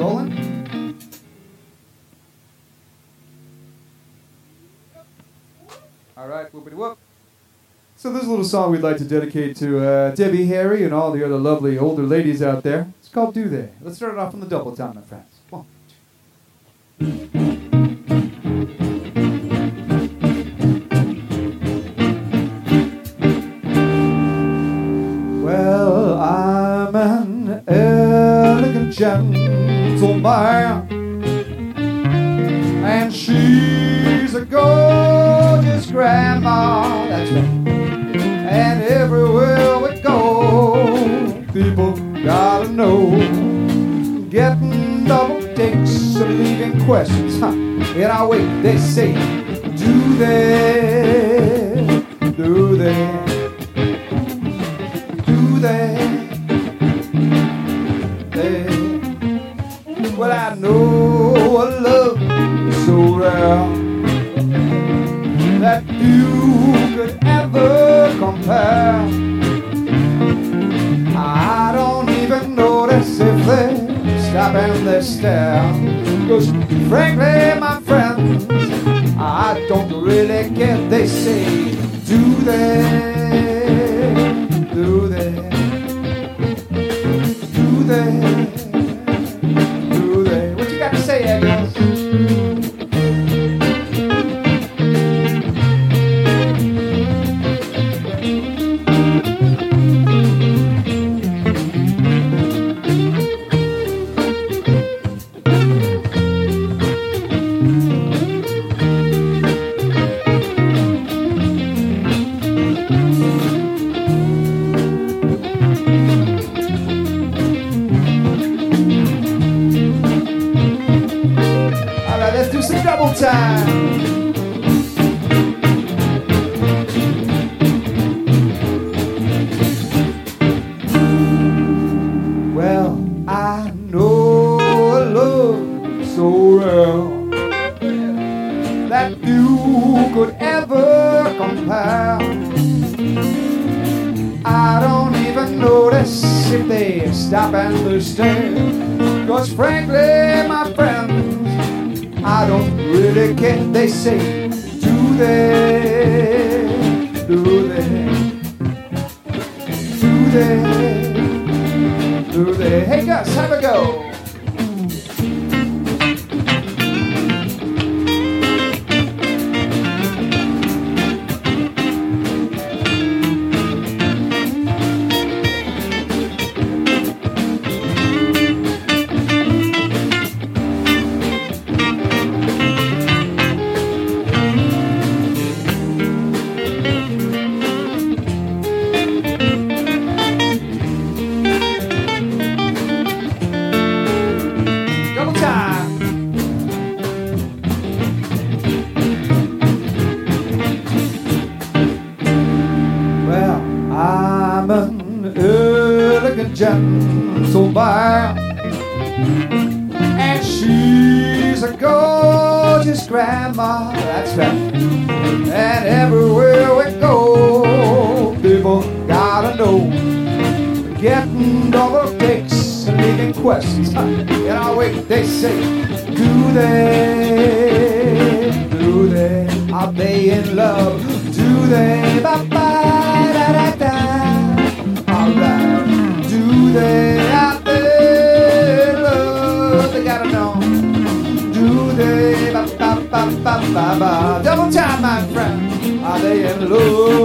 rolling? All right, whoopity whoop. So this is a little song we'd like to dedicate to uh, Debbie Harry and all the other lovely older ladies out there. It's called Do They. Let's start it off on the double time, my friends. One. Well, I'm an elegant gentleman, and she's a gorgeous grandma. That's right. And everywhere we go, people gotta know. Getting double takes and leaving questions. Huh. In our wake, they say, Do they? Do they? That you could ever compare. I don't even notice if they stop and they stare. Cause frankly, my friends, I don't really care. They say, do they? Do they? Do they? Notice if they stop and stare. Cause frankly, my friends, I don't really care. They say, do they? Do they? Do they? Do they? Hey Gus, have a go. Elegant gentleman, and she's a gorgeous grandma. That's right. And everywhere we go, people gotta know. Getting double takes and leaving questions. Huh. In our wake, they say, Do they? Do they? Are they in love? Do they? Ba ba ba ba. Ba ba double time, my friend. Are they in love?